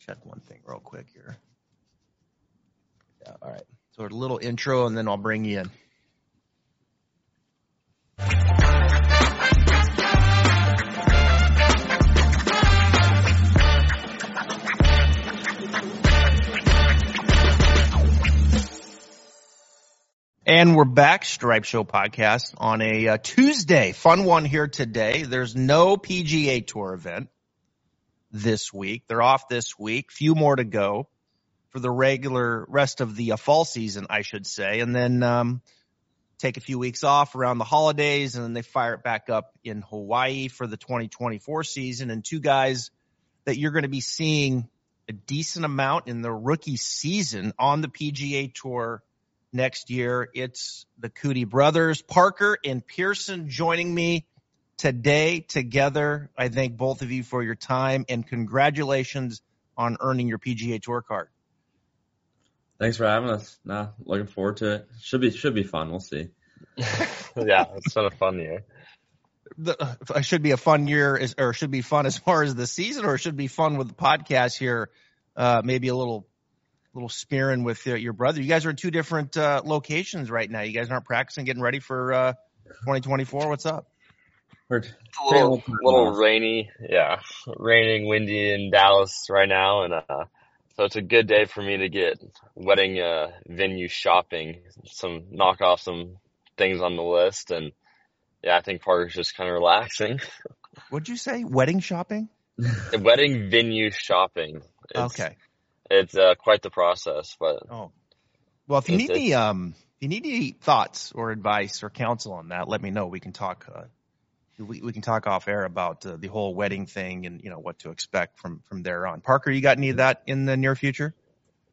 check one thing real quick here. Yeah, all right. So a little intro, and then I'll bring you in. And we're back, Stripe Show podcast on a uh, Tuesday. Fun one here today. There's no PGA Tour event this week. They're off this week. Few more to go for the regular rest of the uh, fall season, I should say. And then um, take a few weeks off around the holidays, and then they fire it back up in Hawaii for the 2024 season. And two guys that you're going to be seeing a decent amount in the rookie season on the PGA Tour next year. It's the Coody brothers, Parker and Pierceson joining me today together. I thank both of you for your time and congratulations on earning your PGA Tour card. Thanks for having us. Nah, looking forward to it. Should be should be fun. We'll see. yeah, it's been a fun year. The, uh, should be a fun year, or should be fun as far as the season, or should be fun with the podcast here. Uh, maybe a little little spearing with uh, your brother. You guys are in two different uh, locations right now. You guys aren't practicing, getting ready for uh, 2024. What's up? We're a little, little rainy, yeah, raining, windy in Dallas right now, and uh, so it's a good day for me to get wedding uh, venue shopping, some knock off some things on the list, and yeah, I think Parker's just kind of relaxing. What'd you say? Wedding shopping? wedding venue shopping. It's, okay it's uh, quite the process. But oh, well, if you need any um, if you need any thoughts or advice or counsel on that, let me know. We can talk. Uh, we, we can talk off air about uh, the whole wedding thing and you know what to expect from from there on. Parker, you got any of that in the near future?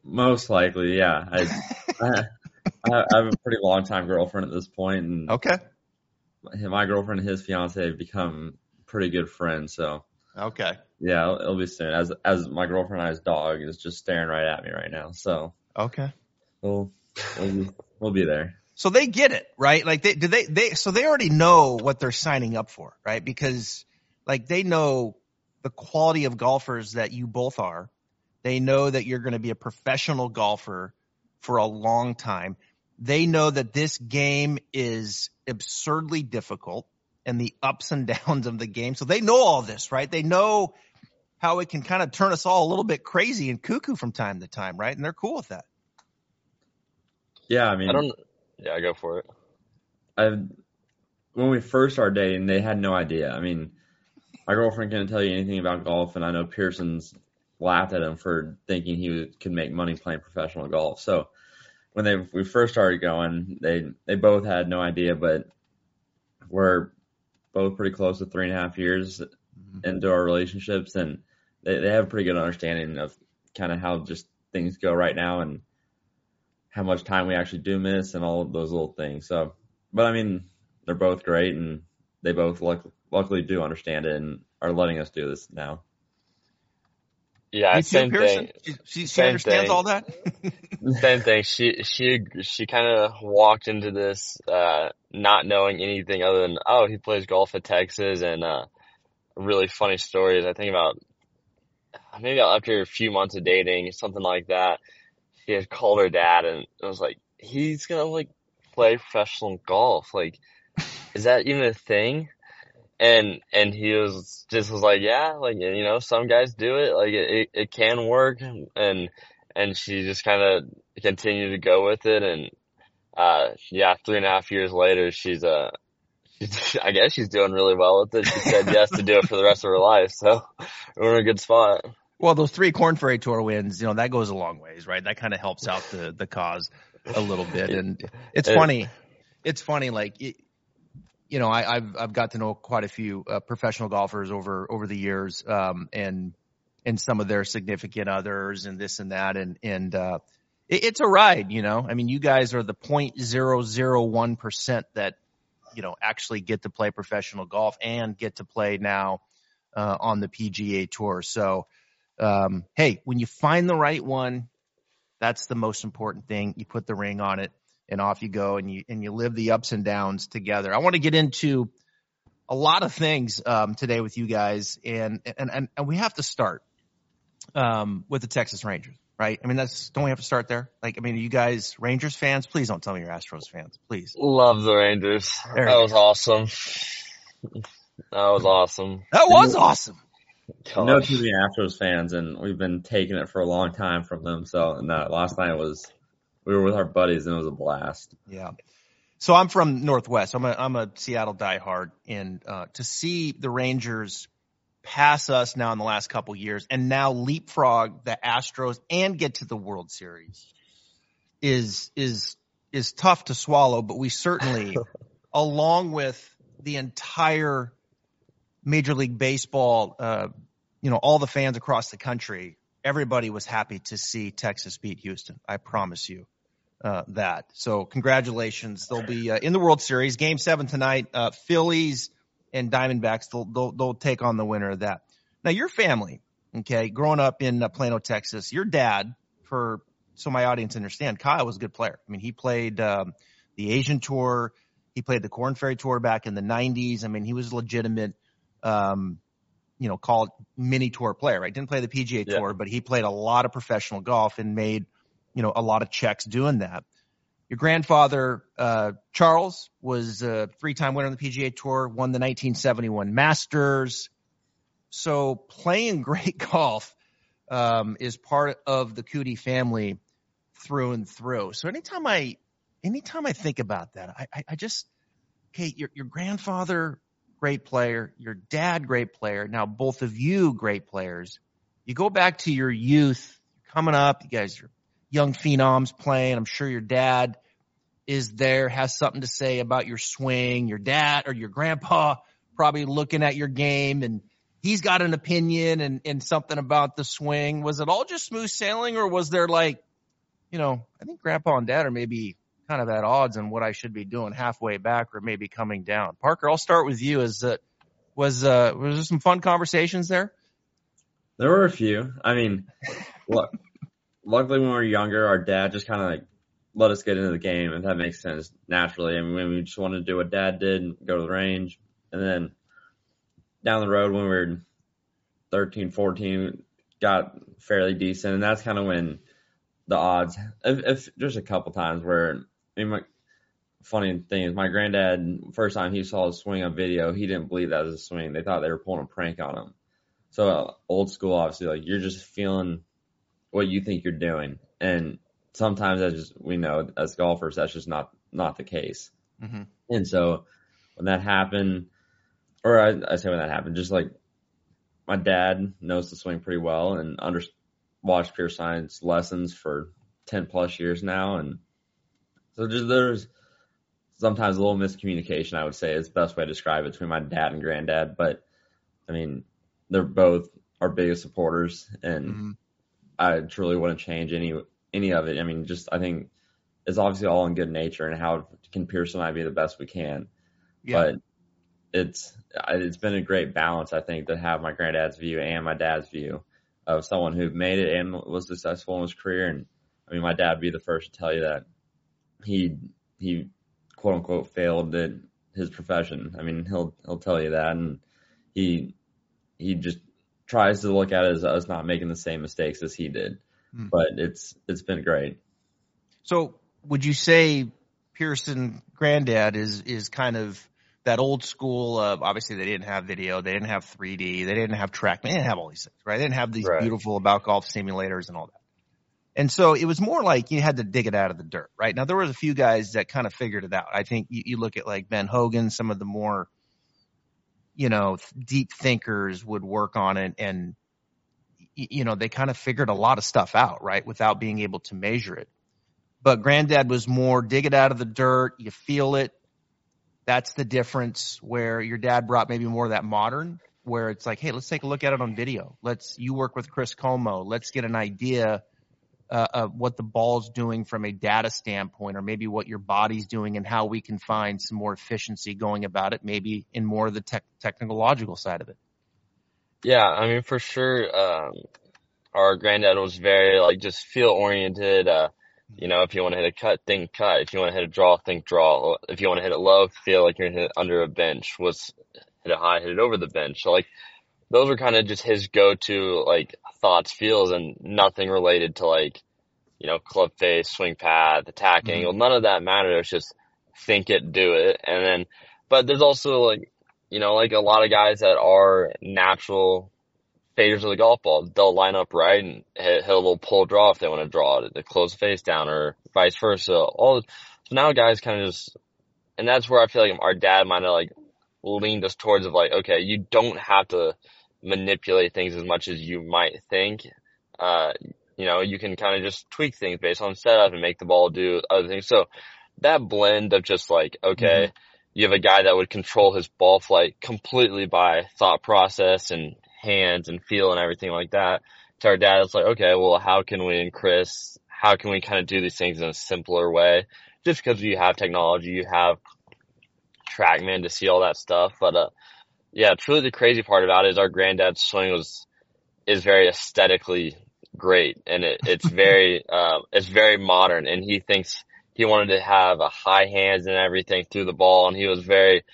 Most likely, yeah. I, I, I have a pretty long time girlfriend at this point, and okay, my girlfriend and his fiance have become pretty good friends. So okay, yeah, it'll, it'll, be soon. As as my girlfriend and I's dog is just staring right at me right now. So okay, we'll we'll be, we'll be there. So they get it, right? Like they do they they so they already know what they're signing up for, right? Because like they know the quality of golfers that you both are. They know that you're going to be a professional golfer for a long time. They know that this game is absurdly difficult and the ups and downs of the game. So they know all this, right? They know how it can kind of turn us all a little bit crazy and cuckoo from time to time, right? And they're cool with that. Yeah, I mean, I don't. Yeah, go for it. I when we first started dating, they had no idea. I mean, my girlfriend couldn't tell you anything about golf, and I know Pierceson's laughed at him for thinking he could make money playing professional golf. So when they we first started going, they they both had no idea, but we're both pretty close to three and a half years mm-hmm. into our relationships, and they, they have a pretty good understanding of kind of how just things go right now and how much time we actually do miss and all of those little things. So, but I mean, they're both great and they both luck- luckily do understand it and are letting us do this now. Yeah, same thing. She, she, she understands thing. all that. same thing. She she she kind of walked into this uh, not knowing anything other than oh he plays golf at Texas and uh, really funny stories. I think about maybe after a few months of dating, something like that. She had called her dad and it was like he's gonna like play professional golf. Like, is that even a thing? and and he was just was like yeah like you know some guys do it. Like it it, can work. And and she just kind of continued to go with it. And uh yeah three and a half years later she's uh I guess she's doing really well with it. She said yes to do it for the rest of her life. So we're in a good spot well those three Korn Ferry tour wins you know that goes a long ways right that kind of helps out the the cause a little bit and it's funny it's funny like it, you know, I, have I've got to know quite a few uh, professional golfers over over the years, um, and and some of their significant others, and this and that, and and uh, it, it's a ride. You know, I mean, you guys are the point zero zero one percent that you know actually get to play professional golf and get to play now uh, on the PGA Tour. So, um, hey, when you find the right one, that's the most important thing. You put the ring on it and off you go and you and you live the ups and downs together. I want to get into a lot of things um, today with you guys, and and and, and we have to start um, with the Texas Rangers, right? I mean, that's don't we have to start there? Like, I mean, you guys Rangers fans? Please don't tell me you're Astros fans, please. Love the Rangers. There that was awesome. That was awesome. That was awesome. No Gosh. too many Astros fans, and we've been taking it for a long time from them. So, no, last night was we were with our buddies, and it was a blast. Yeah. So I'm from Northwest. I'm a I'm a Seattle diehard, and uh, to see the Rangers pass us now in the last couple years, and now leapfrog the Astros and get to the World Series is is is tough to swallow. But we certainly, along with the entire Major League Baseball, uh, you know, all the fans across the country, everybody was happy to see Texas beat Houston. I promise you uh, that. So congratulations. They'll be uh, in the World Series. Game seven tonight. Uh, Phillies and Diamondbacks. They'll, they'll they'll take on the winner of that. Now your family, okay, growing up in uh, Plano, Texas, your dad, for so my audience understand, Kyle was a good player. I mean, he played um, the Asian Tour. He played the Korn Ferry Tour back in the '90s. I mean, he was legitimate. Um, you know, called mini tour player, right? Didn't play the PGA Yeah. tour, but he played a lot of professional golf and made, you know, a lot of checks doing that. Your grandfather, uh, Charles, was a three-time winner on the PGA Tour, won the 1971 Masters. So playing great golf um, is part of the Coody family through and through. So anytime I, anytime I think about that, I, I, I just, okay, your your grandfather, great player, your dad, great player. Now both of you, great players. You go back to your youth, coming up. You guys are young phenoms playing. I'm sure your dad is there, has something to say about your swing. Your dad or your grandpa probably looking at your game and he's got an opinion and, and something about the swing. Was it all just smooth sailing or was there like, you know, I think grandpa and dad are maybe kind of at odds on what I should be doing halfway back or maybe coming down. Parker, I'll start with you. Is that was uh was there some fun conversations there? There were a few. I mean, look, luckily when we were younger, our dad just kind of like let us get into the game, if that makes sense naturally. I mean, we just wanted to do what dad did and go to the range. And then down the road when we were 13, 14, got fairly decent. And that's kind of when the odds, if, if there's a couple times where, I mean, my funny thing is my granddad, first time he saw a swing on video, he didn't believe that was a swing. They thought they were pulling a prank on him. So uh, old school, obviously, like you're just feeling what you think you're doing. And sometimes that's just, we know as golfers, that's just not, not the case. Mm-hmm. And so when that happened, or I, I say when that happened, just like my dad knows the swing pretty well and under, watched Pierceson's lessons for 10 plus years now. And so just there's sometimes a little miscommunication, I would say is the best way to describe it between my dad and granddad. But I mean, they're both our biggest supporters and Mm-hmm. I truly wouldn't change any, any of it. I mean, just, I think it's obviously all in good nature and how can Pierceson and I be the best we can Yeah. but it's it's been a great balance I think to have my granddad's view and my dad's view of someone who made it and was successful in his career and I mean my dad would be the first to tell you that he he quote unquote failed at his profession I mean he'll he'll tell you that and he he just tries to look at it as us not making the same mistakes as he did Hmm. but it's it's been great So would you say Pierceson granddad is is kind of that old school of obviously they didn't have video, they didn't have 3D, they didn't have track, they didn't have all these things, right? They didn't have these Right. beautiful about golf simulators and all that. And so it was more like you had to dig it out of the dirt, right? Now there was a few guys that kind of figured it out. I think you, you look at like Ben Hogan, some of the more, you know, deep thinkers would work on it and, you know, they kind of figured a lot of stuff out, right? Without being able to measure it but granddad was more dig it out of the dirt you feel it that's the difference where your dad brought maybe more of that modern where it's like hey let's take a look at it on video let's you work with chris como let's get an idea uh, of what the ball's doing from a data standpoint or maybe what your body's doing and how we can find some more efficiency going about it maybe in more of the tech technological side of it Yeah, I mean, for sure, um, our granddad was very like just feel oriented. Uh, you know, if you want to hit a cut, think cut. If you want to hit a draw, think draw. If you want to hit it low, feel like you're hit under a bench. Was hit it high, hit it over the bench. So like, those were kind of just his go-to like thoughts, feels, and nothing related to like, you know, club face, swing path, attack Mhm. angle. None of that matters. It's just think it, do it. And then, but there's also like, you know, like a lot of guys that are natural faders of the golf ball. They'll line up right and hit, hit a little pull draw if they want to draw it, to close the face down or vice versa. All so now guys kind of just, and that's where I feel like our dad might have like leaned us towards of like, okay, you don't have to manipulate things as much as you might think. Uh, you know, you can kind of just tweak things based on setup and make the ball do other things. So that blend of just like, okay, you have a guy that would control his ball flight completely by thought process and hands and feel and everything like that. To our dad, it's like, okay, well, how can we increase, how can we kind of do these things in a simpler way? Just because you have technology, you have TrackMan to see all that stuff. But, uh, yeah, truly the crazy part about it is our granddad's swing was, is very aesthetically great and it, it's very, uh, it's very modern and he thinks he wanted to have a high hands and everything through the ball and he was very,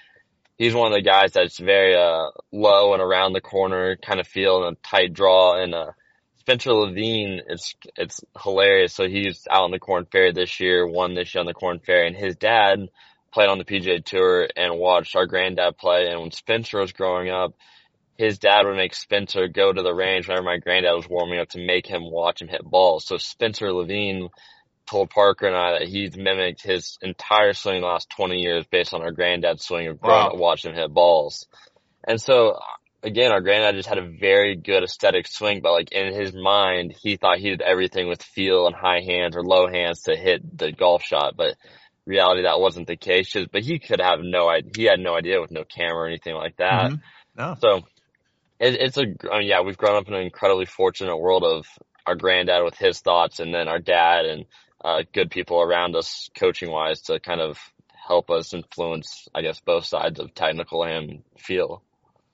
he's one of the guys that's very, uh, low and around the corner kind of feel and a tight draw and, uh, Spencer Levin, it's, it's hilarious. So he's out on the Korn Ferry this year, won this year on the Korn Ferry and his dad played on the PGA tour and watched our granddad play. And when Spencer was growing up, his dad would make Spencer go to the range whenever my granddad was warming up to make him watch him hit balls. So Spencer Levin told Parker and I that he's mimicked his entire swing the last 20 years based on our granddad's swing of growing Wow. up watching him hit balls. And so again, our granddad just had a very good aesthetic swing, but like in his mind, he thought he did everything with feel and high hands or low hands to hit the golf shot. But reality, that wasn't the case. Just, but he could have no idea. He had no idea with no camera or anything like that. Mhm. No. So it, it's a, I mean, yeah, we've grown up in an incredibly fortunate world of our granddad with his thoughts and then our dad and, uh, good people around us coaching wise to kind of help us influence, I guess, both sides of technical and feel.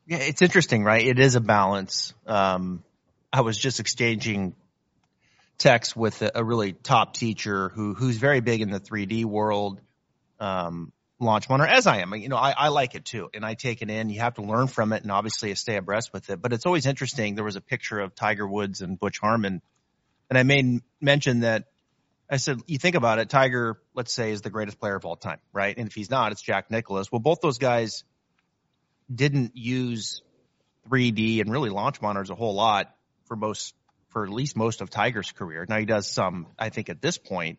Yeah, it's interesting, right? It is a balance. Um, I was just exchanging texts with a, a really top teacher who who's very big in the 3D world, um, launch monitor, as I am. You know, I, I like it too, and I take it in. You have to learn from it, and obviously stay abreast with it. But it's always interesting. There was a picture of Tiger Woods and Butch Harmon, and I made mention that I said, you think about it, Tiger, let's say, is the greatest player of all time, right? And if he's not, it's Jack Nicklaus. Well, both those guys didn't use 3D and really launch monitors a whole lot for most, for at least most of Tiger's career. Now he does some, I think, at this point.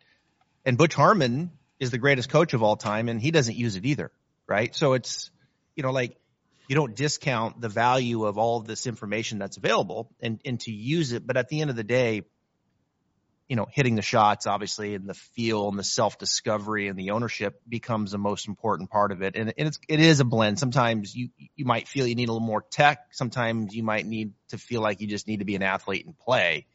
And Butch Harmon is the greatest coach of all time, and he doesn't use it either, right? So it's, you know, like you don't discount the value of all of this information that's available and, and to use it. But at the end of the day, you know, hitting the shots, obviously, and the feel and the self discovery and the ownership becomes the most important part of it. And, and it's, it is a blend. Sometimes you, you might feel you need a little more tech. Sometimes you might need to feel like you just need to be an athlete and play.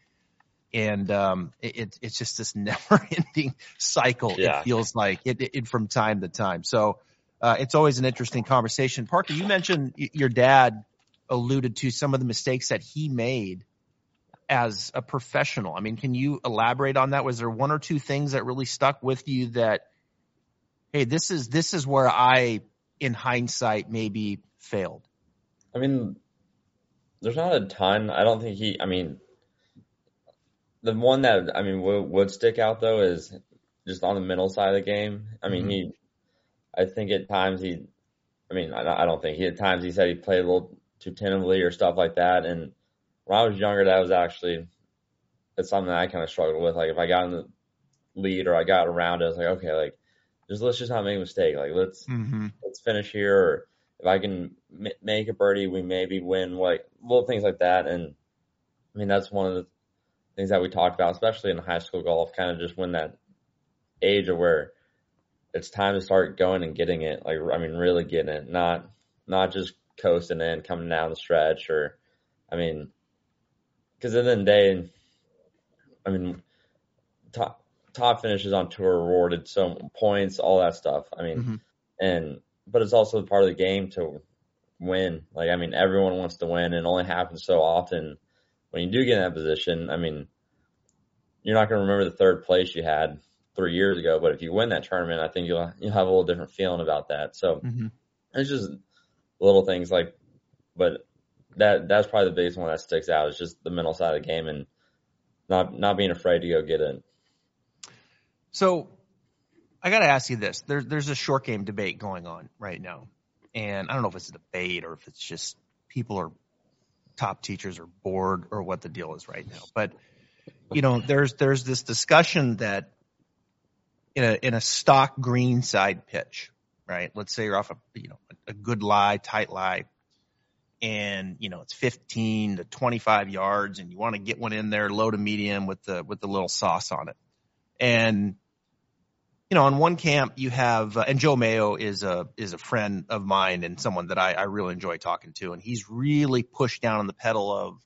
And, um, it, it it's just this never ending cycle. Yeah. It feels like it, it from time to time. So, uh, it's always an interesting conversation. Parker, you mentioned your dad alluded to some of the mistakes that he made as a professional. I mean, can you elaborate on that? Was there one or two things that really stuck with you that, hey, this is this is where I, in hindsight, maybe failed? I mean, there's not a ton. I don't think he. I mean, the one that I mean would, would stick out though is just on the middle side of the game. I mean, Mhm. he. I think at times he. I mean, I, I don't think he at times he said he played a little too tentatively or stuff like that. And when I was younger, that was actually it's something that I kind of struggled with. Like if I got in the lead or I got around it, I was like, okay, like just let's just not make a mistake. Like let's Mm-hmm. let's finish here. Or if I can m- make a birdie, we maybe win. Like little things like that. And I mean, that's one of the things that we talked about, especially in high school golf. Kind of just when that age of where it's time to start going and getting it. Like I mean, really getting it, not not just coasting in, coming down the stretch. Or I mean, because at the end of the day, I mean, top top finishes on tour rewarded so points, all that stuff. I mean Mhm. and but it's also part of the game to win. Like I mean, everyone wants to win, and it only happens so often. When you do get in that position, I mean, you're not going to remember the third place you had three years ago, but if you win that tournament, I think you'll you'll have a little different feeling about that. So Mm-hmm. it's just little things like, but that that's probably the biggest one that sticks out is just the mental side of the game and not not being afraid to go get it. So I got to ask you this: there's there's a short game debate going on right now, and I don't know if it's a debate or if it's just people are top teachers are bored or what the deal is right now. But you know, there's there's this discussion that in a in a stock green side pitch, right? Let's say you're off a you know a good lie, tight lie, and you know it's 15 to 25 yards, and you want to get one in there low to medium with the with the little sauce on it, and you know, on one camp you have, uh, and Joe Mayo is a is a friend of mine and someone that I, I really enjoy talking to, and he's really pushed down on the pedal of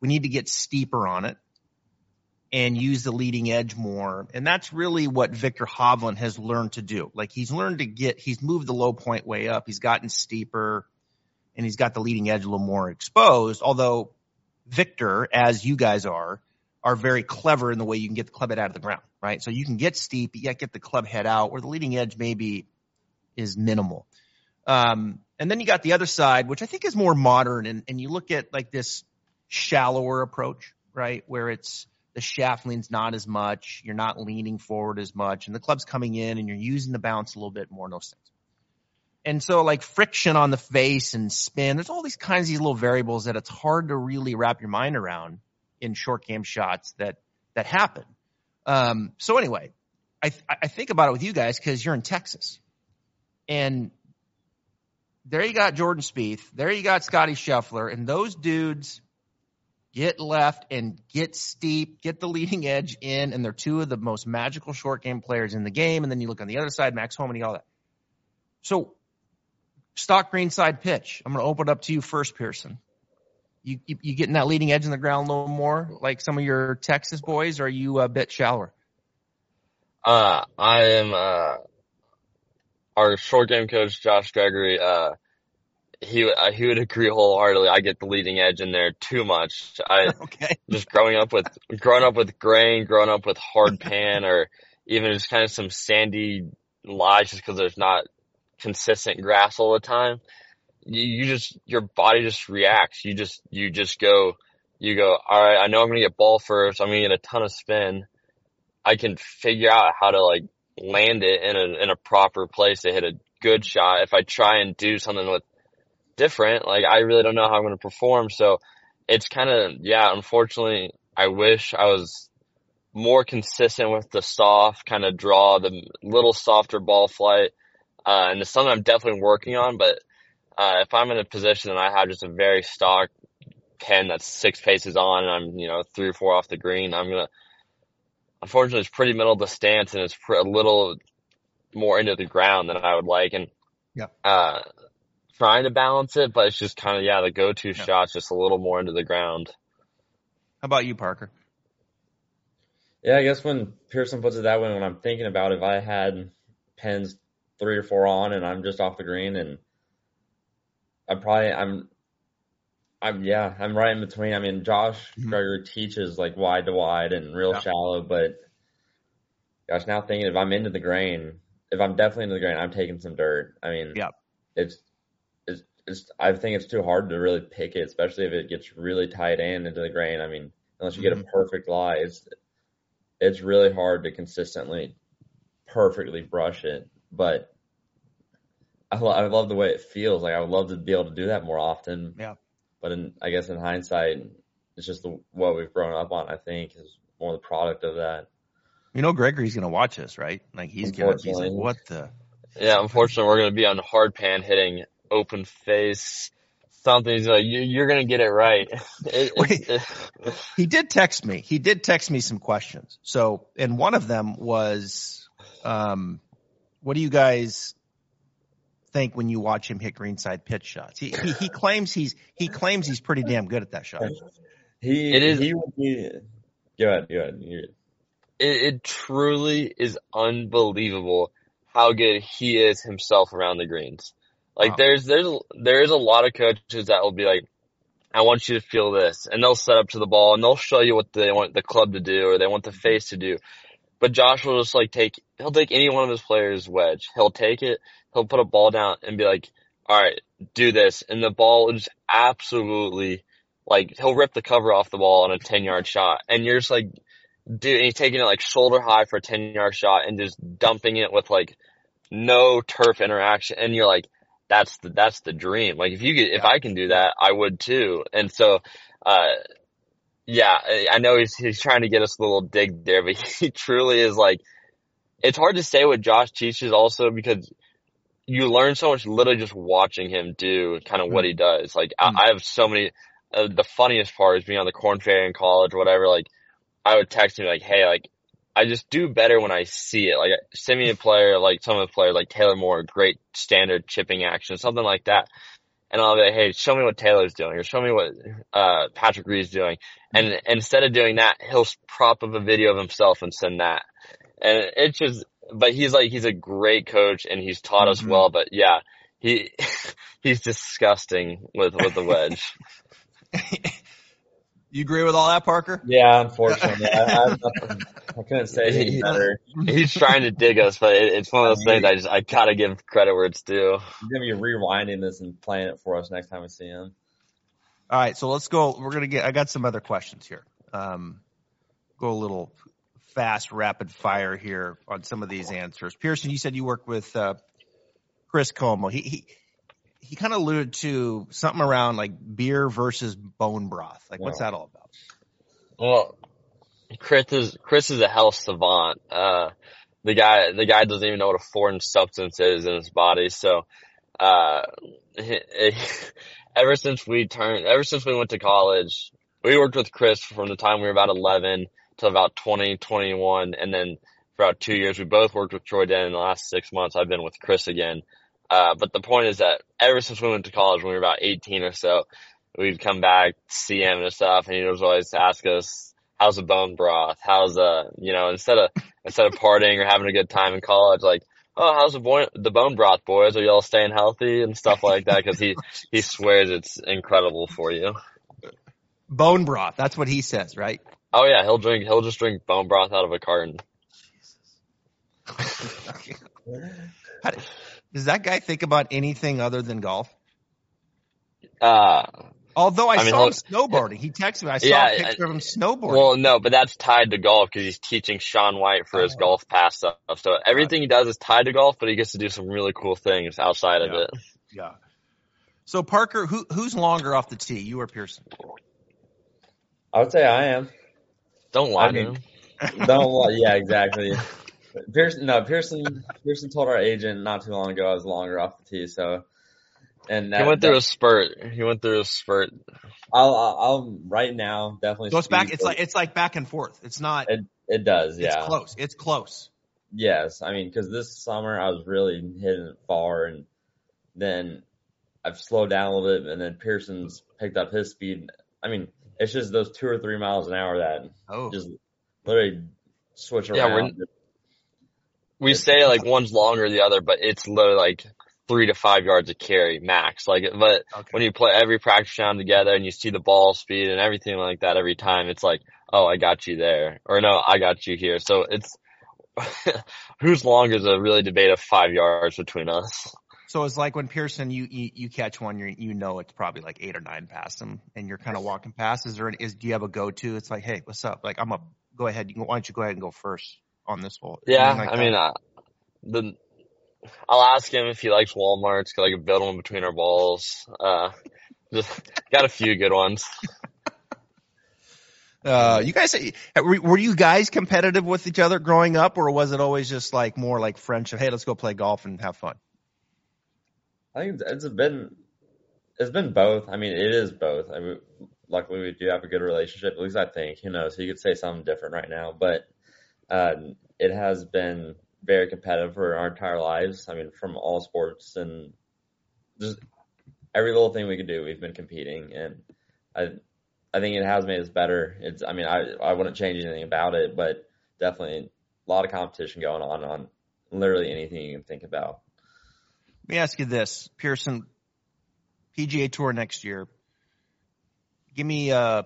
we need to get steeper on it and use the leading edge more, and that's really what Viktor Hovland has learned to do. Like he's learned to get, he's moved the low point way up, he's gotten steeper, and he's got the leading edge a little more exposed. Although Viktor, as you guys are, are very clever in the way you can get the club head out of the ground, right? So you can get steep, yet get the club head out where the leading edge maybe is minimal. Um, and then you got the other side, which I think is more modern and, and you look at like this shallower approach, right? Where it's the shaft leans not as much. You're not leaning forward as much and the club's coming in and you're using the bounce a little bit more, those things. And so like friction on the face and spin, there's all these kinds of these little variables that it's hard to really wrap your mind around in short game shots that that happen. Um, so anyway, I th- I think about it with you guys because you're in Texas, and there you got Jordan Spieth, there you got Scotty Scheffler, and those dudes get left and get steep, get the leading edge in, and they're two of the most magical short game players in the game. And then you look on the other side, Max Homa, all that. So, stock green side pitch. I'm going to open it up to you first, Pierceson you, you, you getting that leading edge in the ground a little more like some of your Texas boys, or are you a bit shallower? Uh, I am, uh, our short game coach, Josh Gregory, uh, he uh, he would agree wholeheartedly. I get the leading edge in there too much. I okay. just growing up with growing up with grain, growing up with hard pan, or even just kind of some sandy lies, just because there's not consistent grass all the time you, you just your body just reacts. You just you just go you go, all right, I know I'm gonna get ball first. I'm gonna get a ton of spin. I can figure out how to like land it in a in a proper place to hit a good shot. If I try and do something with different, like I really don't know how I'm gonna perform. So it's kind of yeah. Unfortunately, I wish I was more consistent with the soft kind of draw, the little softer ball flight. Uh, and it's something I'm definitely working on, but uh, if I'm in a position and I have just a very stock pen that's six paces on and I'm, you know, three or four off the green, I'm going to, unfortunately, it's pretty middle of the stance and it's a little more into the ground than I would like. And, yeah. uh, trying to balance it, but it's just kind of, yeah, the go-to yeah. shot's just a little more into the ground. How about you, Parker? Yeah, I guess when Pierceson puts it that way, when I'm thinking about if I had pens three or four on and I'm just off the green and I'm probably I'm I'm yeah, I'm right in between. I mean, Josh mm-hmm. Gregory teaches like wide to wide and real yeah. shallow, but gosh, now thinking if I'm into the grain, if I'm definitely into the grain, I'm taking some dirt. I mean, yeah, it's it's it's I think it's too hard to really pick it, especially if it gets really tight in into the grain. I mean, unless you mm-hmm. get a mm-hmm. perfect lie, it's it's really hard to consistently perfectly brush it. But I, I love the way it feels. Like I would love to be able to do that more often. Yeah. But in, I guess in hindsight, it's just the, what we've grown up on. I think is more the product of that. You know, Gregory's gonna watch this, right? Like he's gonna be like, "What the?" Yeah, unfortunately, we're gonna be on hard pan hitting open face. Something's like you, are gonna get it right. It, Wait, it, he did text me. He did text me some questions. So, and one of them was, um, "What do you guys think when you watch him hit greenside pitch shots. He, he, he claims he's he claims he's pretty damn good at that shot. He it is. He would be. Go ahead. Go ahead. It, it truly is unbelievable how good he is himself around the greens. Like wow. there's there's there is a lot of coaches that will be like, I want you to feel this, and they'll set up to the ball and they'll show you what they want the club to do or they want the face to do. But Josh will just like take he'll take any one of his players' wedge. He'll take it, he'll put a ball down and be like, all right, do this. And the ball will just absolutely like he'll rip the cover off the ball on a ten yard shot, and you're just like, dude, and he's taking it like shoulder high for a ten yard shot and just dumping it with like no turf interaction, and you're like, that's the that's the dream. Like if you get if I can do that, I would too. And so, uh, yeah, I know he's he's trying to get us a little dig there, but he truly is like. It's hard to say what Josh teaches also because you learn so much literally just watching him do kind of what he does. Like I, Mm. I have so many. Uh, the funniest part is being on the Korn Ferry in college or whatever. Like I would text him like, "Hey, like I just do better when I see it. Like send me a player like some of the players like Taylor Moore, great standard chipping action, something like that." And I'll be like, "Hey, show me what Taylor's doing, or show me what uh Patrick Reed's doing." And instead of doing that, he'll prop up a video of himself and send that. And it's just, but he's like, he's a great coach and he's taught us Mhm. well. But yeah, he he's disgusting with with the wedge. you agree with all that, Parker? Yeah, unfortunately, I, I, nothing- I couldn't say anything better. He's trying to dig us, but it, it's one of those things I just I gotta give credit where it's due. He's gonna be rewinding this and playing it for us next time we see him. All right, so let's go. We're gonna get. I got some other questions here. Um, go a little fast, rapid fire here on some of these answers. Pierceson, you said you worked with uh, Chris Como. He he he kind of alluded to something around like beer versus bone broth. Like, what's that all about? Well, Chris is Chris is a health savant. Uh, the guy the guy doesn't even know what a foreign substance is in his body. So, uh, ever since we turned, ever since we went to college, we worked with Chris from the time we were about 11 till about 20, 21, and then for about two years, we both worked with Troy Den. In the last six months, I've been with Chris again. Uh, but the point is that ever since we went to college, when we were about 18 or so, we'd come back, see him and stuff, and he was always ask us, how's the bone broth? How's uh you know, instead of instead of partying or having a good time in college, like, oh, how's the boy the bone broth, boys? Are y'all staying healthy and stuff like that? Because he he swears it's incredible for you. Bone broth. That's what he says, right? Oh yeah, he'll drink he'll just drink bone broth out of a carton. How do- does that guy think about anything other than golf? Uh Although I, I mean, saw him snowboarding. He texted me. I saw Yeah, a picture of him snowboarding. well, no, but that's tied to golf because he's teaching Shaun White for his Oh. golf pass stuff. So everything he does is tied to golf, but he gets to do some really cool things outside of it. yeah. So Parker, who who's longer off the tee, you or Pierceson? I would say I am. Don't lie I to mean- him. Don't. lie- yeah, exactly. Pierceson. No, Pierceson. Pierceson told our agent not too long ago I was longer off the tee. So, and that, He went through that- a spurt. He went through a spurt. I'll, I'll, I'll right now definitely. So it's back. speak It's like it's like back and forth. It's not. it. It does. It's Yeah. close. It's close. Yes, I mean, because this summer I was really hitting it far, and then I've slowed down a little bit, and then Pierceson's picked up his speed. I mean, it's just those two or three miles an hour that Oh, just literally switch Yeah, we're- around. We say like one's longer than the other, but it's literally like three to five yards of carry max. Like, but okay. when you play every practice round together and you see the ball speed and everything like that every time, it's like, oh, I got you there, or no, I got you here. So it's who's longer is a really debate of five yards between us. So it's like when Pierceson, you you, you catch one, you you know it's probably like eight or nine past him, and you're kind of walking past. Is there an, is do you have a go to? It's like, hey, what's up? Like I'm up. Go ahead. Why don't you go ahead and go first on this hole? Yeah, like I that? mean, uh, the I'll ask him if he likes Walmart's because I can build them between our balls. Uh, just got a few good ones. Uh, you guys, were, were you guys competitive with each other growing up, or was it always just like more like friendship? Hey, let's go play golf and have fun. I think it's, it's been it's been both. I mean, it is both. I mean, luckily we do have a good relationship. At least I think. Who knows? He could say something different right now, but uh, it has been very competitive for our entire lives. I mean, from all sports and just every little thing we could do, we've been competing, and I I think it has made us better. It's I mean, I I wouldn't change anything about it, but definitely a lot of competition going on on literally anything you can think about. Let me ask you this, Pierceson, PGA Tour next year. Give me uh,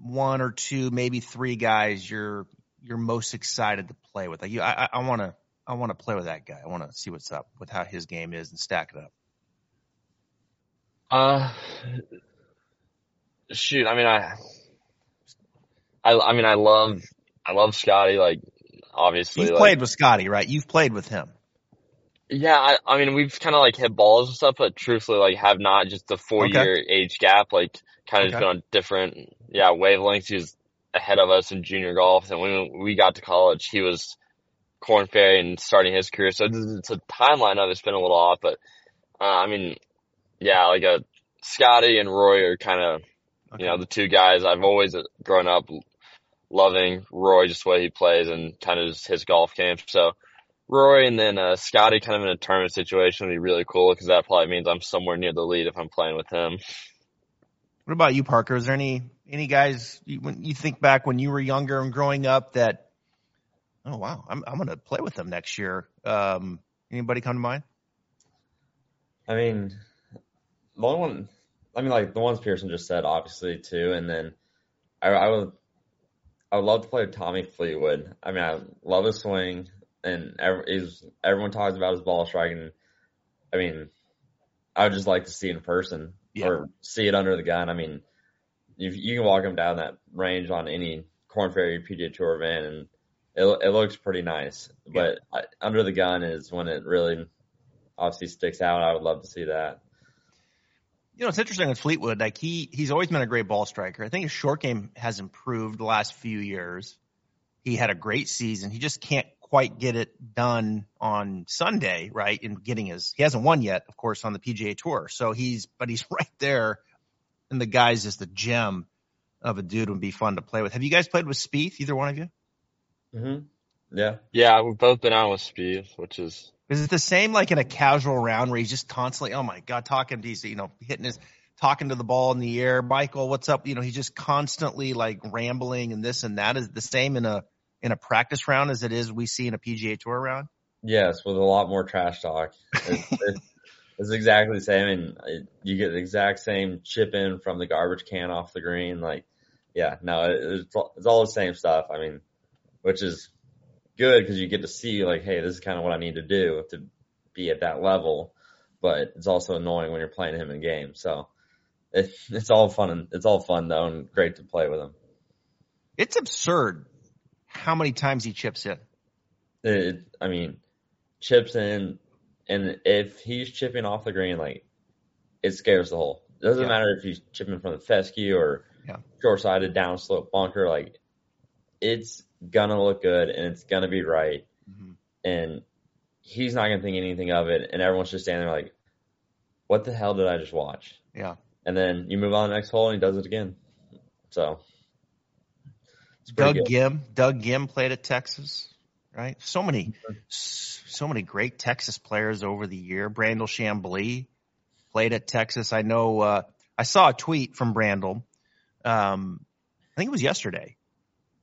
one or two, maybe three guys you're you're most excited to play with. Like you, I I want to I want to play with that guy. I want to see what's up with how his game is and stack it up. Uh, shoot, I mean, I, I, I mean, I love, I love Scotty. Like, obviously, You've like, played with Scotty, right? You've played with him. yeah. I, I mean, we've kind of like hit balls and stuff, but truthfully, like, have not just the four Okay. year age gap. Like, kind of Okay. just been on different, yeah, wavelengths. He was ahead of us in junior golf, and when we got to college, he was Korn Ferry and starting his career. So it's a timeline of it's been a little off, but uh, I mean, yeah, like a Scotty and Rory are kind of Okay. you know the two guys I've always uh, grown up loving Rory just the way he plays and kind of his golf game. So Rory and then uh, Scotty kind of in a tournament situation would be really cool because that probably means I'm somewhere near the lead if I'm playing with him. What about you, Parker? Is there any any guys you, when you think back when you were younger and growing up that, oh wow, I'm I'm to play with them next year? Um, anybody come to mind? I mean, the only one, I mean, like the ones Pierceson just said, obviously too, and then I, I would, I would love to play with Tommy Fleetwood. I mean, I love his swing, and every, he's, everyone talks about his ball striking. I mean, I would just like to see in person Yeah. or see it under the gun. I mean, you, you can walk him down that range on any Korn Ferry PGA Tour event, and it, it looks pretty nice. But I, under the gun is when it really obviously sticks out. I would love to see that. You know, it's interesting with Fleetwood. Like he he's always been a great ball striker. I think his short game has improved the last few years. He had a great season. He just can't quite get it done on Sunday, right? In getting his he hasn't won yet, of course, on the PGA Tour. So he's but he's right there, and the guy's just a gem of a dude. Would be fun to play with. Have you guys played with Spieth? Either one of you? Mm-hmm. Yeah. Yeah, we've both been out with Spieth, which is Is it the same like in a casual round where he's just constantly, oh my God, talking to, you know, hitting his, talking to the ball in the air. Michael, what's up? You know, he's just constantly like rambling and this and that. Is the same in a, in a practice round as it is we see in a PGA Tour round? Yes, with a lot more trash talk. It's, it's, it's exactly the same, and it, you get the exact same chip in from the garbage can off the green. Like, yeah, no, it, it's all, it's all the same stuff. I mean, which is good because you get to see like, hey, this is kind of what I need to do to be at that level. But it's also annoying when you're playing him in games. So it, it's all fun. And, it's all fun though, and great to play with him. It's absurd how many times he chips in. It, I mean, chips in, and if he's chipping off the green, like it scares the hole. It doesn't Yeah. matter if he's chipping from the fescue or Yeah. short sided down slope bunker. Like it's gonna look good and it's gonna be right, mm-hmm. and he's not gonna think anything of it, and everyone's just standing there like, "What the hell did I just watch?" Yeah. And then you move on to the next hole and he does it again. So Doug good. Ghim, Doug Ghim played at Texas, right? So many, so many great Texas players over the year. Brandel Chamblee played at Texas. I know, uh, I saw a tweet from Brandel. Um, I think it was yesterday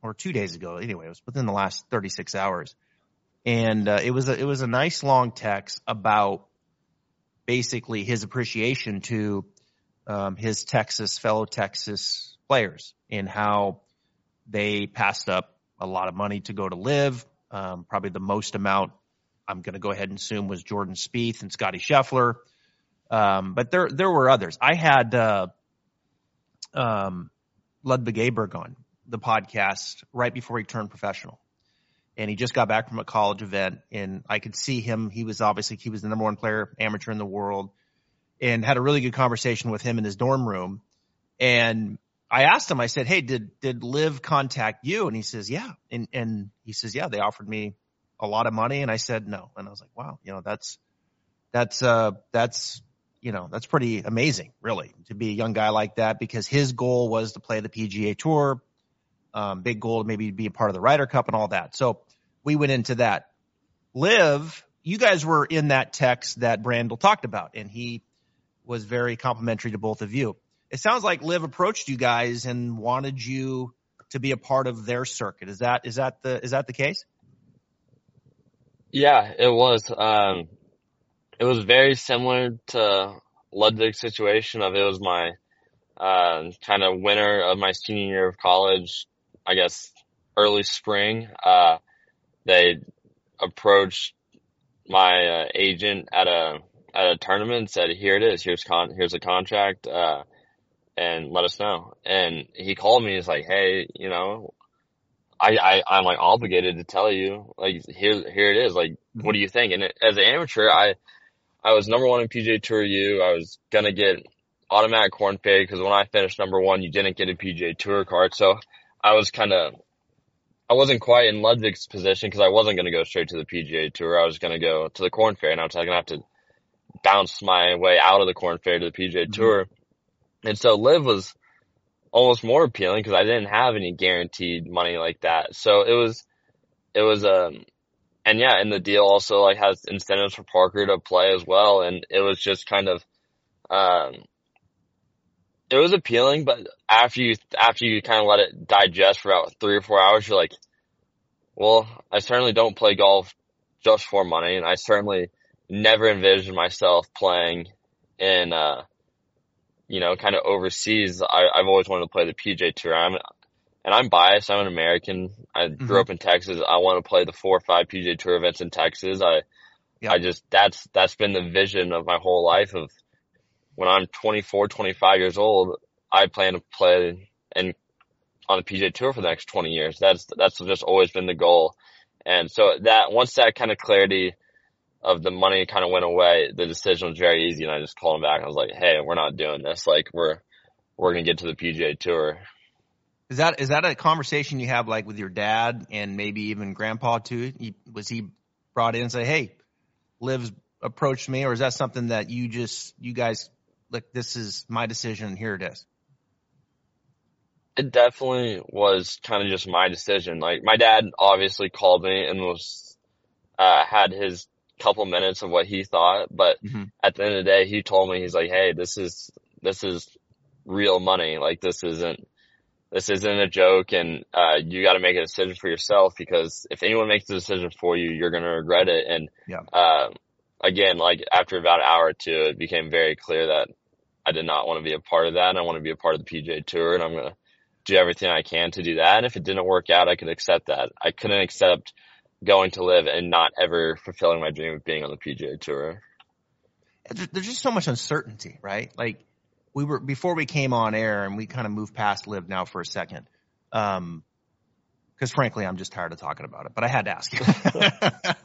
or two days ago. Anyway, it was within the last 36 hours. And, uh, it was a, it was a nice long text about basically his appreciation to, um, his Texas, fellow Texas players and how they passed up a lot of money to go to LIV. Um, probably the most amount I'm going to go ahead and assume was Jordan Spieth and Scotty Scheffler. Um, but there, there were others. I had, uh, um, Ludvig Åberg on the podcast right before he turned professional. And he just got back from a college event and I could see him. He was obviously, he was the number one player amateur in the world and had a really good conversation with him in his dorm room. And I asked him, I said, Hey, did, did LIV contact you? And he says, yeah. And, and he says, yeah, they offered me a lot of money. And I said, no. And I was like, wow, you know, that's, that's, uh, that's, you know, that's pretty amazing, really, to be a young guy like that because his goal was to play the PGA tour. Um, big goal to maybe be a part of the Ryder Cup and all that. So we went into that. LIV, you guys were in that text that Brandel talked about and he was very complimentary to both of you. It sounds like LIV approached you guys and wanted you to be a part of their circuit. Is that is that the is that the case? Yeah, it was. Um, it was very similar to Ludvig's situation of it was my uh, kind of winter of my senior year of college, I guess early spring. Uh, they approached my uh, agent at a at a tournament said, "Here it is. Here's con. Here's a contract. Uh, and let us know. And he called me. He's like, hey, you know, I, I I'm like obligated to tell you, like here here it is. Like, what do you think? And as an amateur, I I was number one in PGA Tour U. I was gonna get automatic Korn Ferry because when I finished number one, you didn't get a PGA Tour card. So I was kind of I wasn't quite in Ludvig's position because I wasn't going to go straight to the PGA Tour. I was going to go to the Korn Ferry, and I was going to have to bounce my way out of the Korn Ferry to the PGA Mhm. Tour. And so LIV was almost more appealing because I didn't have any guaranteed money like that. So it was, it was, um, and yeah, and the deal also like has incentives for Parker to play as well. And it was just kind of, um, it was appealing, but after you, after you kind of let it digest for about three or four hours, you're like, well, I certainly don't play golf just for money. And I certainly never envisioned myself playing in, uh, you know, kind of overseas. I, I've always wanted to play the PGA Tour. I'm, and I'm biased. I'm an American. I grew Mhm. up in Texas. I want to play the four or five PGA Tour events in Texas. I, Yeah. I just that's that's been the vision of my whole life. Of when I'm 24, 25 years old, I plan to play and on the PGA Tour for the next 20 years. That's that's just always been the goal. And so that once that kind of clarity of the money kind of went away, the decision was very easy. And I just called him back. I was like, "Hey, we're not doing this. Like, we're we're gonna get to the PGA Tour." Is that is that a conversation you have like with your dad and maybe even grandpa too? He, was he brought in and say, "Hey, LIV's approached me," or is that something that you just you guys like? This is my decision. Here it is. It definitely was kind of just my decision. Like my dad obviously called me and was uh had his couple minutes of what he thought, but Mhm. at the end of the day, he told me he's like, "Hey, this is this is real money. Like this isn't this isn't a joke, and uh you got to make a decision for yourself because if anyone makes the decision for you, you're gonna regret it." And Yeah. uh, again, like after about an hour or two, it became very clear that I did not want to be a part of that. And I want to be a part of the PGA Tour, and I'm gonna do everything I can to do that. And if it didn't work out, I could accept that. I couldn't accept going to LIV and not ever fulfilling my dream of being on the PGA Tour. There's just so much uncertainty, right? Like we were before we came on air, and we kind of moved past LIV now for a second. Um, because frankly, I'm just tired of talking about it, but I had to ask you.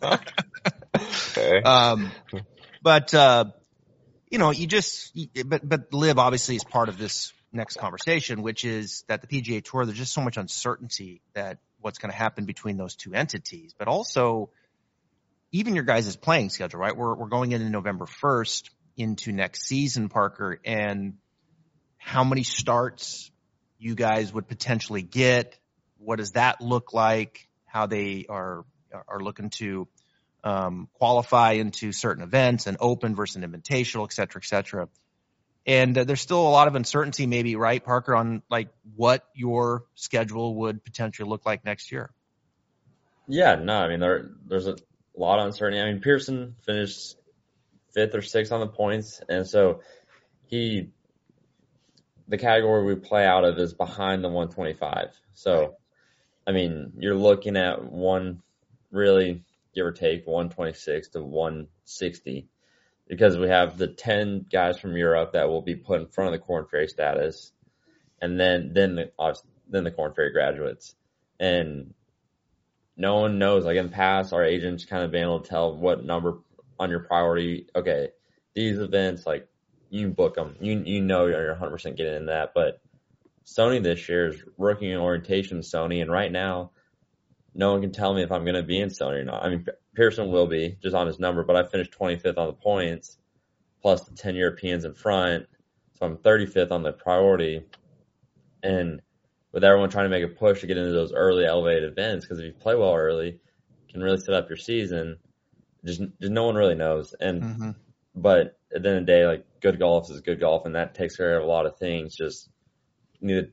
Okay. Um, but uh, you know, you just but but LIV obviously is part of this next conversation, which is that the PGA Tour there's just so much uncertainty that what's going to happen between those two entities, but also even your guys' playing schedule, right? We're we're going into November 1st into next season, Parker, and how many starts you guys would potentially get? What does that look like? How they are are looking to um, qualify into certain events and open versus an invitational, et cetera, et cetera. And uh, there's still a lot of uncertainty, maybe, right, Parker, on like what your schedule would potentially look like next year. Yeah, no, I mean there there's a lot of uncertainty. I mean Pierceson finished fifth or sixth on the points, and so he the category we play out of is behind the 125. So, I mean, you're looking at one really give or take 126 to 160 because we have the 10 guys from Europe that will be put in front of the Korn Ferry status, and then then the then the Korn Ferry graduates, and no one knows. Like in the past, our agents kind of been able to tell what number on your priority. Okay, these events like you book them. You you know you're 100 percent getting in that. But Sony this year is rookie in orientation Sony, and right now, no one can tell me if I'm going to be in Sony or not. I mean, Pierceson will be just on his number, but I finished 25th on the points, plus the 10 Europeans in front, so I'm 35th on the priority, and with everyone trying to make a push to get into those early elevated events, because if you play well early, you can really set up your season. Just, just no one really knows, and Mm-hmm. but at the end of the day, like good golf is good golf, and that takes care of a lot of things. Just need to,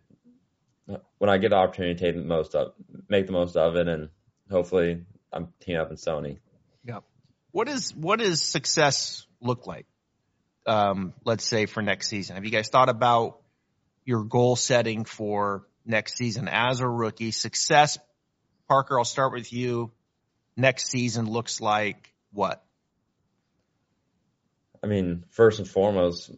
when I get the opportunity, to take the most of, make the most of it, and hopefully I'm teaming up in Sony. Yeah. What is what does success look like? Um, let's say for next season. Have you guys thought about your goal setting for next season as a rookie? Success, Parker. I'll start with you. Next season looks like what? I mean, first and foremost,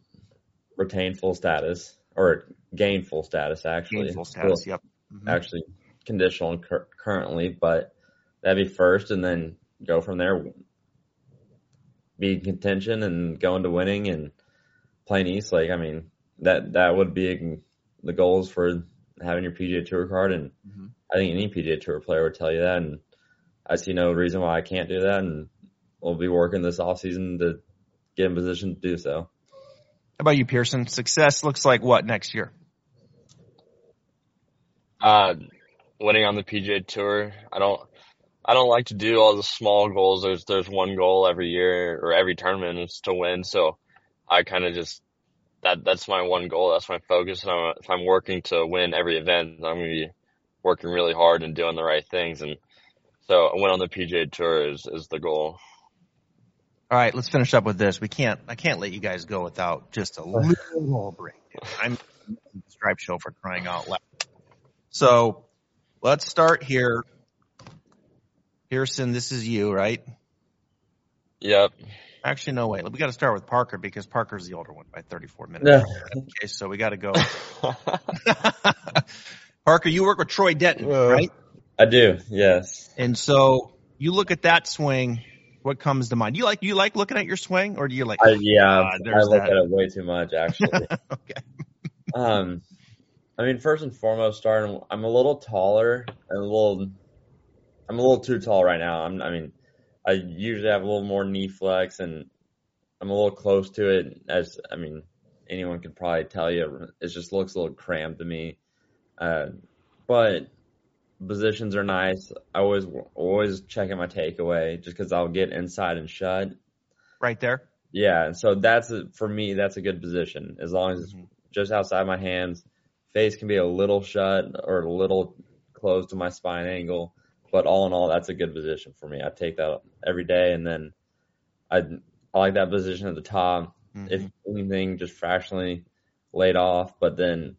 retain full status. Or gainful status actually. Gainful status. Yep. Mhm. Actually, conditional cur- currently, but that'd be first, and then go from there. Be in contention and go into winning and playing East Lake. I mean, that that would be the goals for having your PGA Tour card, and Mhm. I think any PGA Tour player would tell you that. And I see no reason why I can't do that, and we'll be working this off season to get in position to do so. How about you, Pierceson? Success looks like what next year? Uh, winning on the PGA Tour. I don't, I don't like to do all the small goals. There's, there's one goal every year or every tournament is to win. So I kind of just, that, that's my one goal. That's my focus. And I'm, if I'm working to win every event, I'm going to be working really hard and doing the right things. And so a win on the PGA Tour is, is the goal. All right, let's finish up with this. We can't. I can't let you guys go without just a little break. I'm the Stripe Show for crying out loud. So let's start here. Pierceson, this is you, right? Yep. Actually, no, wait. We got to start with Parker because Parker's the older one by 34 minutes. Yeah. Okay, so we got to go. Parker, you work with Troy Denton, uh, right? I do, yes. And so you look at that swing. What comes to mind? You like you like looking at your swing, or do you like? I, yeah, God, I look that. at it way too much actually. okay. Um, I mean, first and foremost, starting, I'm a little taller and a little, I'm a little too tall right now. I'm, I mean, I usually have a little more knee flex and I'm a little close to it. As I mean, anyone could probably tell you, it just looks a little cramped to me. Uh, but positions are nice. I always, always checking my takeaway just because I'll get inside and shut. Right there. Yeah, and so that's a, for me. That's a good position as long as it's Mhm. just outside my hands. Face can be a little shut or a little close to my spine angle, but all in all, that's a good position for me. I take that every day, and then I I like that position at the top. Mhm. If anything, just fractionally laid off, but then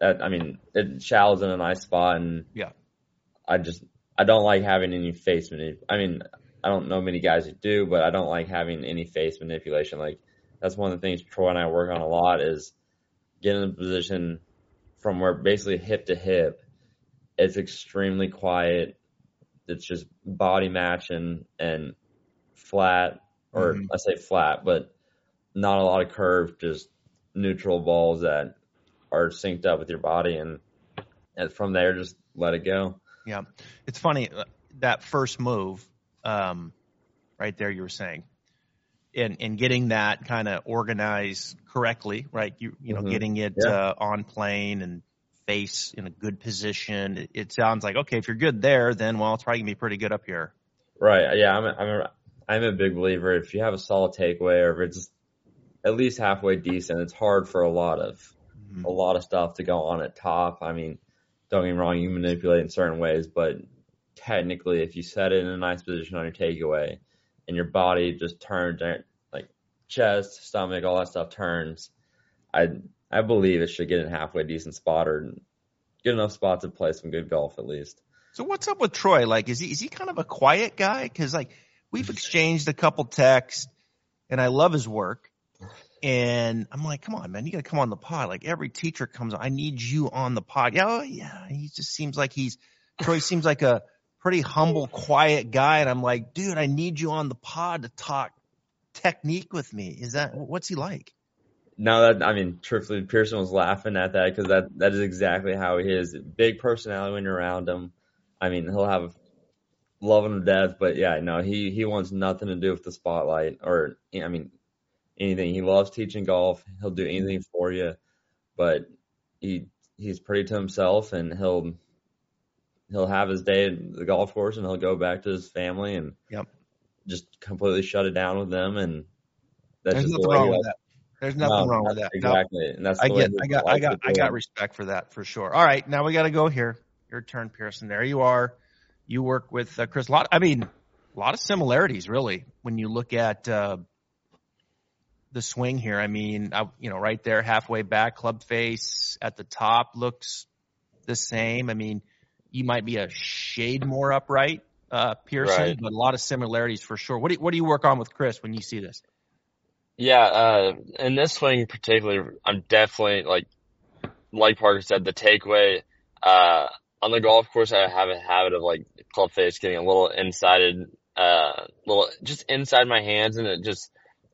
I mean it shallows in a nice spot, and Yeah. I just I don't like having any face manip. I mean, I don't know many guys who do, but I don't like having any face manipulation. Like that's one of the things Troy and I work on a lot is getting in a position from where basically hip to hip, it's extremely quiet. It's just body matching and flat, or Mhm. I say flat, but not a lot of curve, just neutral balls that are synced up with your body, and, and from there just let it go. Yeah, it's funny uh, that first move, um, right there. You were saying, and and getting that kind of organized correctly, right? You you know, Mhm. getting it Yeah. uh, on plane and face in a good position. It, it sounds like okay, if you're good there, then well, it's probably gonna be pretty good up here. Right. Yeah. I'm a, I'm a, I'm a big believer. If you have a solid takeaway or if it's at least halfway decent, it's hard for a lot of, Mhm. a lot of stuff to go on at top. I mean, don't get me wrong, you manipulate in certain ways, but technically if you set it in a nice position on your takeaway and your body just turns like chest, stomach, all that stuff turns, I, I believe it should get in halfway decent spot or good enough spot to play some good golf at least. So what's up with Troy? Like, is he is he kind of a quiet guy? Because like we've exchanged a couple texts, and I love his work. And I'm like, come on, man, you got to come on the pod. Like every teacher comes, on. I need you on the pod. Yeah, oh, yeah. He just seems like he's Troy seems like a pretty humble, quiet guy. And I'm like, dude, I need you on the pod to talk technique with me. Is that what's he like? No, that I mean, truthfully, Pierceson was laughing at that because that that is exactly how he is. Big personality when you're around him. I mean, he'll have love him to death, but yeah, no, he he wants nothing to do with the spotlight or I mean anything. He loves teaching golf. He'll do anything for you, but he he's pretty to himself, and he'll he'll have his day at the golf course, and he'll go back to his family and Yep. just completely shut it down with them, and that's There's just nothing the way wrong with that. There's nothing no, wrong with that. No. Exactly, and that's I get, I got, I got, I got respect for that for sure. All right, now we got to go here. Your turn, Pierceson. There you are. You work with uh, Chris. A lot. I mean, a lot of similarities, really, when you look at uh, the swing here. I mean, I, you know, right there, halfway back, club face at the top looks the same. I mean, you might be a shade more upright, uh, Pierceson, Right. but a lot of similarities for sure. What do you, what do you work on with Chris when you see this? Yeah, uh, in this swing particularly, I'm definitely like, like Parker said, the takeaway, uh, on the golf course, I have a habit of like club face getting a little inside, uh, little, just inside my hands and it just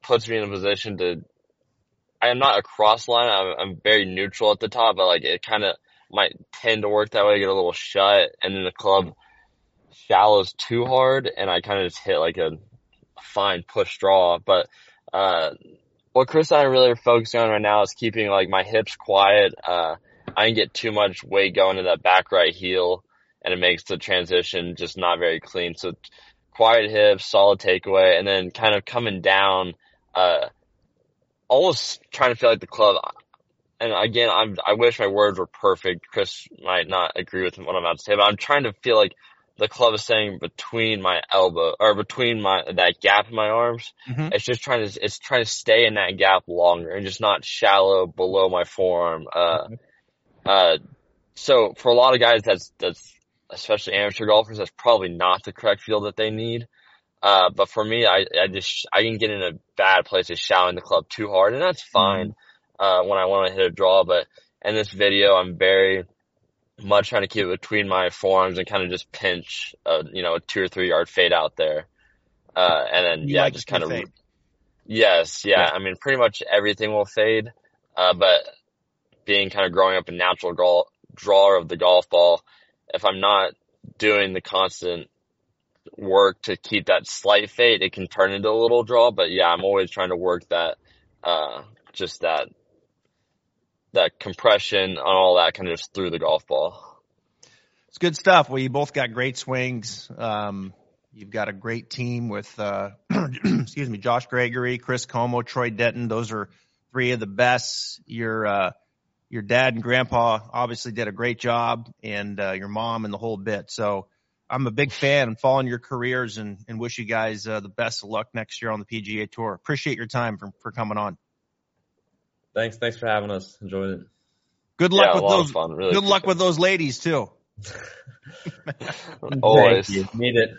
puts me in a position to, I am not a cross line. I'm, I'm very neutral at the top, but like it kind of might tend to work that way, get a little shut and then the club shallows too hard and I kind of just hit like a fine push draw. But, uh, what Chris and I really are focusing on right now is keeping like my hips quiet. Uh, I can get too much weight going to that back right heel and it makes the transition just not very clean. So quiet hips, solid takeaway, and then kind of coming down, uh, almost trying to feel like the club. And again, I'm, I wish my words were perfect. Chris might not agree with what I'm about to say, but I'm trying to feel like the club is staying between my elbow or between my that gap in my arms. Mhm. It's just trying to it's trying to stay in that gap longer and just not shallow below my forearm. Uh, uh, so for a lot of guys, that's that's especially amateur golfers, that's probably not the correct feel that they need. Uh, but for me, I I just I can get in a bad place of shouting the club too hard, and that's fine. Uh, when I want to hit a draw, but in this video, I'm very much trying to keep it between my forearms and kind of just pinch, uh, you know, a two or three yard fade out there. Uh, and then, You yeah, like just kind of, fade. yes, yeah. Yeah. I mean, pretty much everything will fade. Uh, but being kind of growing up a natural gol drawer of the golf ball, if I'm not doing the constant work to keep that slight fade, it can turn into a little draw. But yeah, I'm always trying to work that, uh, just that, that compression on all that kind of just through the golf ball. It's good stuff. Well, you both got great swings. Um, you've got a great team with, uh, excuse me, Josh Gregory, Chris Como, Troy Denton. Those are three of the best. Your, uh, your dad and grandpa obviously did a great job and, uh, your mom and the whole bit. So I'm a big fan and following your careers and, and wish you guys, uh, the best of luck next year on the PGA tour. Appreciate your time for, for coming on. Thanks, thanks for having us. Enjoyed it. Good luck yeah, with those. fun. Really Good luck appreciate with those ladies too. always. Thank you. Need it.